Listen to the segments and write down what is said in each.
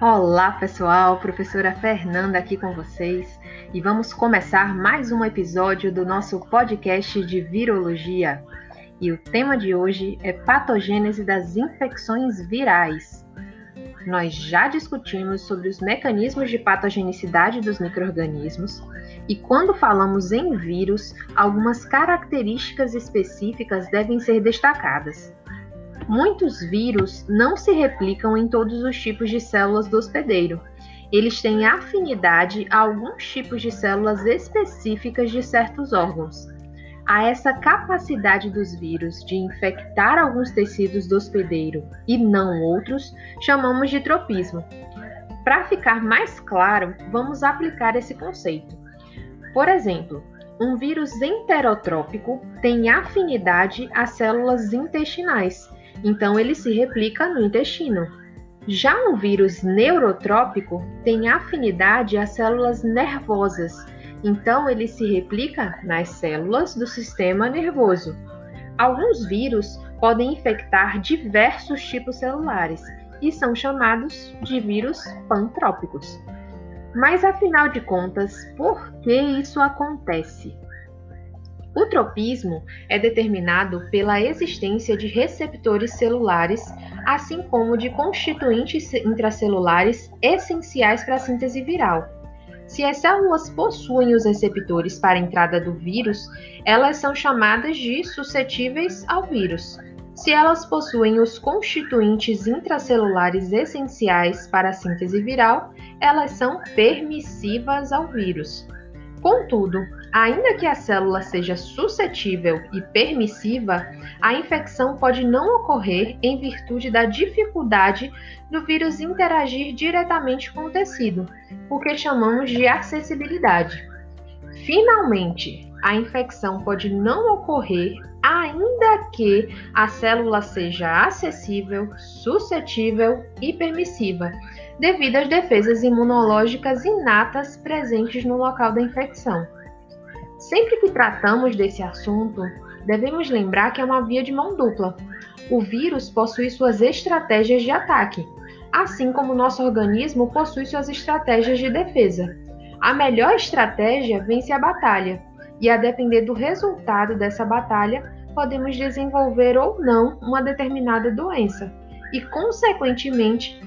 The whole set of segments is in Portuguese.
Olá, pessoal, professora Fernanda aqui com vocês e vamos começar mais um episódio do nosso podcast de virologia. E o tema de hoje é patogênese das infecções virais. Nós já discutimos sobre os mecanismos de patogenicidade dos microrganismos e quando falamos em vírus, algumas características específicas devem ser destacadas. Muitos vírus não se replicam em todos os tipos de células do hospedeiro. Eles têm afinidade a alguns tipos de células específicas de certos órgãos. A essa capacidade dos vírus de infectar alguns tecidos do hospedeiro e não outros, chamamos de tropismo. Para ficar mais claro, vamos aplicar esse conceito. Por exemplo, um vírus enterotrópico tem afinidade a células intestinais então ele se replica no intestino. Já um vírus neurotrópico tem afinidade a células nervosas, então ele se replica nas células do sistema nervoso. Alguns vírus podem infectar diversos tipos celulares e são chamados de vírus pantrópicos. Mas afinal de contas, por que isso acontece? O tropismo é determinado pela existência de receptores celulares, assim como de constituintes intracelulares essenciais para a síntese viral. Se as células possuem os receptores para a entrada do vírus, elas são chamadas de suscetíveis ao vírus. Se elas possuem os constituintes intracelulares essenciais para a síntese viral, elas são permissivas ao vírus. Contudo, ainda que a célula seja suscetível e permissiva, a infecção pode não ocorrer em virtude da dificuldade do vírus interagir diretamente com o tecido, o que chamamos de acessibilidade. Finalmente, a infecção pode não ocorrer ainda que a célula seja acessível, suscetível e permissiva, devido às defesas imunológicas inatas presentes no local da infecção. Sempre que tratamos desse assunto, devemos lembrar que é uma via de mão dupla. O vírus possui suas estratégias de ataque, assim como nosso organismo possui suas estratégias de defesa. A melhor estratégia vence a batalha, e a depender do resultado dessa batalha, podemos desenvolver ou não uma determinada doença e, consequentemente,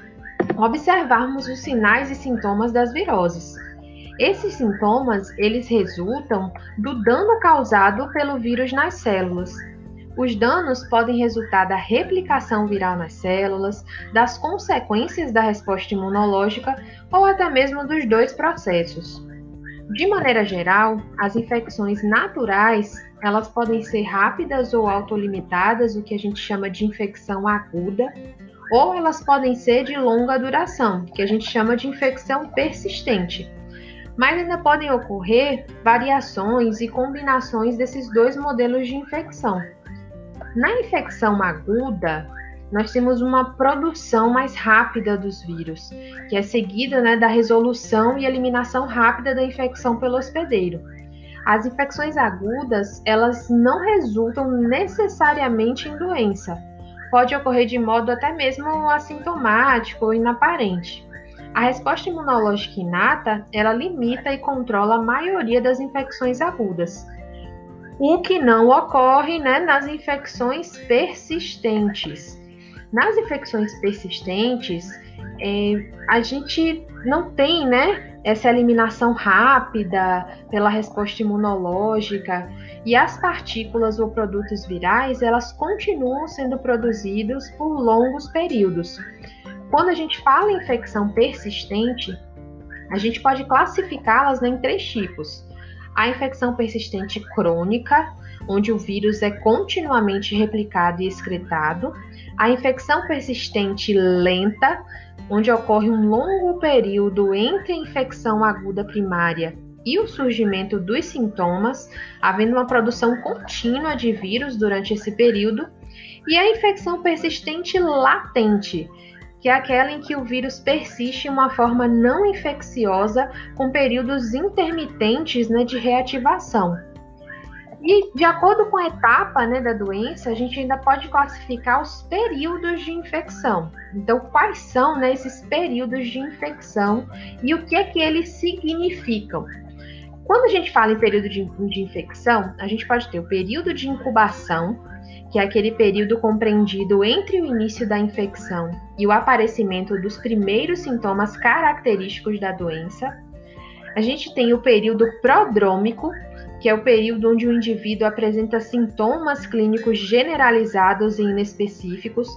observarmos os sinais e sintomas das viroses. Esses sintomas, eles resultam do dano causado pelo vírus nas células. Os danos podem resultar da replicação viral nas células, das consequências da resposta imunológica ou até mesmo dos dois processos. De maneira geral, as infecções naturais, elas podem ser rápidas ou autolimitadas, o que a gente chama de infecção aguda, ou elas podem ser de longa duração, que a gente chama de infecção persistente. Mas ainda podem ocorrer variações e combinações desses dois modelos de infecção. Na infecção aguda, nós temos uma produção mais rápida dos vírus, que é seguida né, da resolução e eliminação rápida da infecção pelo hospedeiro. As infecções agudas, elas não resultam necessariamente em doença, pode ocorrer de modo até mesmo assintomático ou inaparente. A resposta imunológica inata, ela limita e controla a maioria das infecções agudas, o que não ocorre né, nas infecções persistentes. Nas infecções persistentes, é, a gente não tem né, essa eliminação rápida pela resposta imunológica e as partículas ou produtos virais elas continuam sendo produzidos por longos períodos. Quando a gente fala em infecção persistente, a gente pode classificá-las né, em três tipos: a infecção persistente crônica, onde o vírus é continuamente replicado e excretado, a infecção persistente lenta, onde ocorre um longo período entre a infecção aguda primária e o surgimento dos sintomas, havendo uma produção contínua de vírus durante esse período, e a infecção persistente latente, que é aquela em que o vírus persiste em uma forma não infecciosa com períodos intermitentes né, de reativação. E de acordo com a etapa né, da doença, a gente ainda pode classificar os períodos de infecção. Então, quais são né, esses períodos de infecção e o que é que eles significam? Quando a gente fala em período de, de infecção, a gente pode ter o período de incubação, que é aquele período compreendido entre o início da infecção e o aparecimento dos primeiros sintomas característicos da doença. A gente tem o período prodrômico, que é o período onde o indivíduo apresenta sintomas clínicos generalizados e inespecíficos.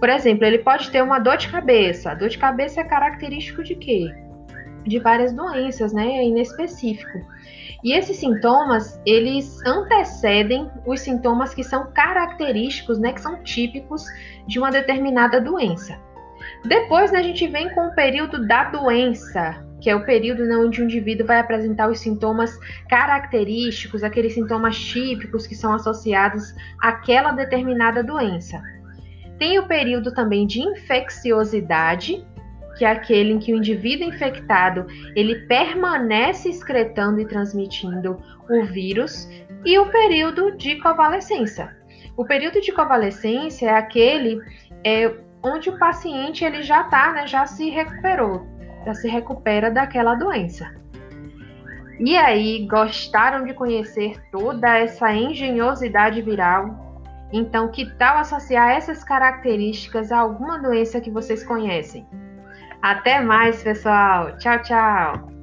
Por exemplo, ele pode ter uma dor de cabeça. A dor de cabeça é característico de quê? De várias doenças, né? É inespecífico. E esses sintomas, eles antecedem os sintomas que são característicos, né, que são típicos de uma determinada doença. Depois, né, a gente vem com o período da doença, que é o período né, onde o indivíduo vai apresentar os sintomas característicos, aqueles sintomas típicos que são associados àquela determinada doença. Tem o período também de infecciosidade, que é aquele em que o indivíduo infectado ele permanece excretando e transmitindo o vírus, e o período de convalescência. O período de convalescência é aquele é, onde o paciente ele já está, né, já se recuperou, já se recupera daquela doença. E aí, gostaram de conhecer toda essa engenhosidade viral? Então, que tal associar essas características a alguma doença que vocês conhecem? Até mais, pessoal. Tchau, tchau.